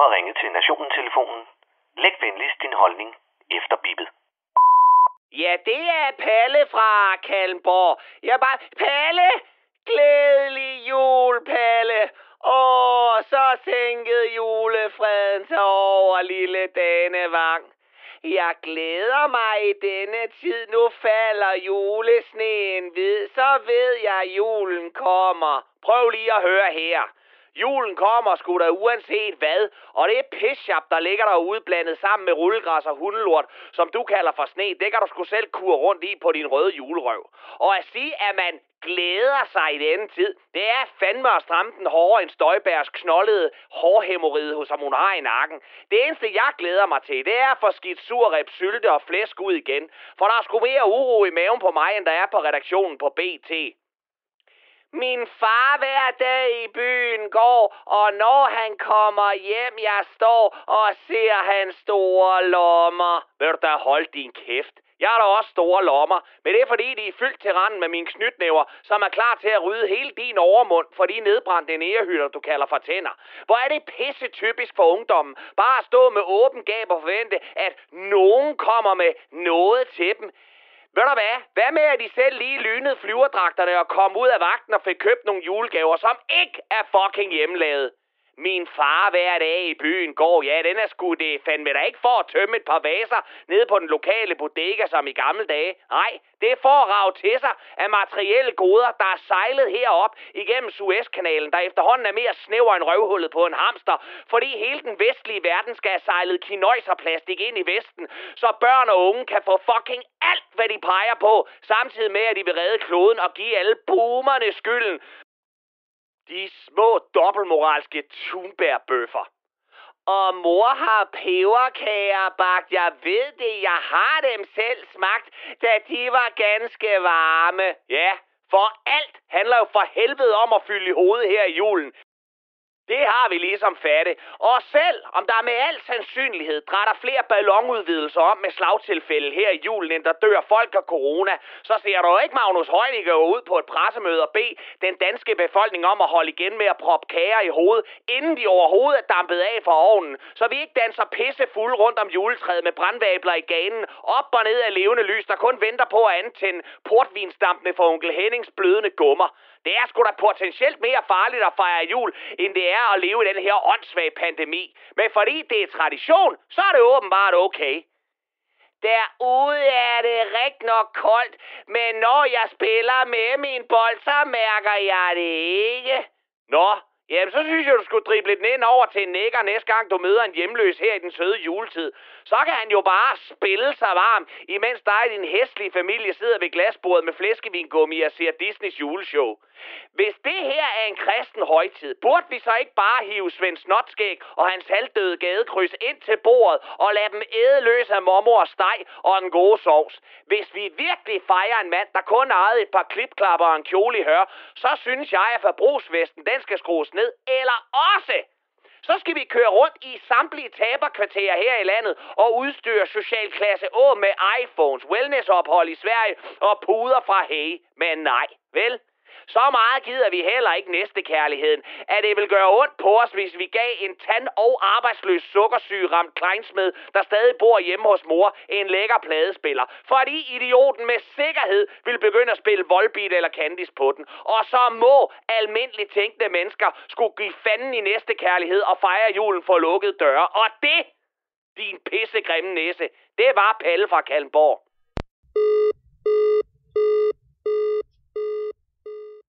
har ringet til Nationen-telefonen. Læg venligst din holdning efter bippet. Ja, det er Palle fra Kalmborg. Jeg bare... Palle! Glædelig jul, Palle! Åh, så sænkede julefreden sig over lille Danevang. Jeg glæder mig i denne tid. Nu falder julesneen hvid. Så ved jeg, at julen kommer. Prøv lige at høre her. Julen kommer sgu da uanset hvad, og det er pissjap, der ligger derude blandet sammen med rullegræs og hundelort, som du kalder for sne. Det kan du sgu selv kure rundt i på din røde julerøv. Og at sige, at man glæder sig i denne tid, det er fandme at stramme den hårdere end Støjbærs knoldede hårhæmoride, som hun har i nakken. Det eneste, jeg glæder mig til, det er at få skidt surreb, sylte og flæsk ud igen. For der er sgu mere uro i maven på mig, end der er på redaktionen på BT. Min far hver dag i byen går, og når han kommer hjem, jeg står og ser hans store lommer. Vil du da holde din kæft? Jeg har da også store lommer, men det er fordi, de er fyldt til randen med mine knytnæver, som er klar til at rydde hele din overmund for de nedbrændte nærehytter, du kalder for tænder. Hvor er det pisse typisk for ungdommen. Bare at stå med åben gab og forvente, at nogen kommer med noget til dem. Ved du hvad? Hvad med, at de selv lige lynede flyverdragterne og kom ud af vagten og fik købt nogle julegaver, som ikke er fucking hjemmelavet? Min far hver dag i byen går, ja, den er sgu det fandme da ikke for at tømme et par vaser nede på den lokale bodega som i gamle dage. Nej, det er for at rave til sig af materielle goder, der er sejlet herop igennem Suezkanalen, der efterhånden er mere snæver end røvhullet på en hamster, fordi hele den vestlige verden skal have sejlet kinøjserplastik ind i Vesten, så børn og unge kan få fucking hvad de peger på, samtidig med, at de vil redde kloden og give alle boomerne skylden de små dobbeltmoralske tunbærbøffer. Og mor har peberkager bagt. Jeg ved det, jeg har dem selv smagt, da de var ganske varme. Ja, for alt handler jo for helvede om at fylde i hovedet her i julen. Det har vi ligesom fatte. Og selv om der med al sandsynlighed drætter flere ballonudvidelser om med slagtilfælde her i julen, end der dør folk af corona, så ser du ikke Magnus Heunicke ud på et pressemøde og bede den danske befolkning om at holde igen med at proppe kager i hovedet, inden de overhovedet er dampet af fra ovnen, så vi ikke danser pisse fuld rundt om juletræet med brandvabler i ganen, op og ned af levende lys, der kun venter på at antænde portvinsdampene for onkel Hennings blødende gummer. Det er sgu da potentielt mere farligt at fejre jul, end det er at leve i den her åndssvage pandemi. Men fordi det er tradition, så er det åbenbart okay. Derude er det rigtig nok koldt, men når jeg spiller med min bold, så mærker jeg det ikke. Nå, Jamen, så synes jeg, du skulle drible den ind over til en nækker næste gang, du møder en hjemløs her i den søde juletid. Så kan han jo bare spille sig varm, imens dig og din hæstlige familie sidder ved glasbordet med flæskevingummi og ser Disneys juleshow. Hvis det her er en kristen højtid, burde vi så ikke bare hive Svend Snotskæg og hans halvdøde gadekryds ind til bordet og lade dem æde løs af mormor og steg og en gode sovs. Hvis vi virkelig fejrer en mand, der kun ejede et par klipklapper og en kjole i hør, så synes jeg, at forbrugsvesten den skal skrues ned. Eller også så skal vi køre rundt i samtlige taberkvarterer her i landet og udstyre socialklasse Å med iPhones, wellnessophold i Sverige og puder fra Hey. Men nej, vel? Så meget gider vi heller ikke næste kærligheden, at det vil gøre ondt på os, hvis vi gav en tand- og arbejdsløs sukkersyge ramt kleinsmed, der stadig bor hjemme hos mor, en lækker pladespiller. Fordi idioten med sikkerhed vil begynde at spille voldbeat eller Candice på den. Og så må almindeligt tænkende mennesker skulle give fanden i næste kærlighed og fejre julen for lukkede døre. Og det, din pissegrimme næse, det var Palle fra Kalmborg.